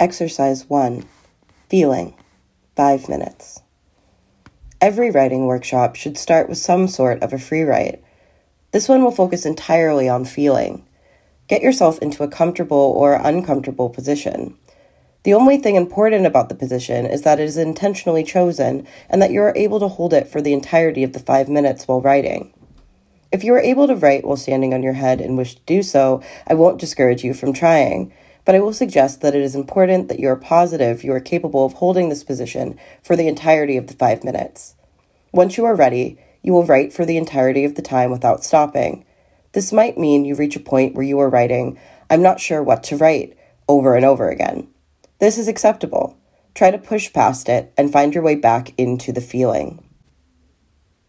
Exercise 1 Feeling 5 minutes. Every writing workshop should start with some sort of a free write. This one will focus entirely on feeling. Get yourself into a comfortable or uncomfortable position. The only thing important about the position is that it is intentionally chosen and that you are able to hold it for the entirety of the five minutes while writing. If you are able to write while standing on your head and wish to do so, I won't discourage you from trying, but I will suggest that it is important that you are positive you are capable of holding this position for the entirety of the five minutes. Once you are ready, you will write for the entirety of the time without stopping. This might mean you reach a point where you are writing, I'm not sure what to write, over and over again. This is acceptable. Try to push past it and find your way back into the feeling.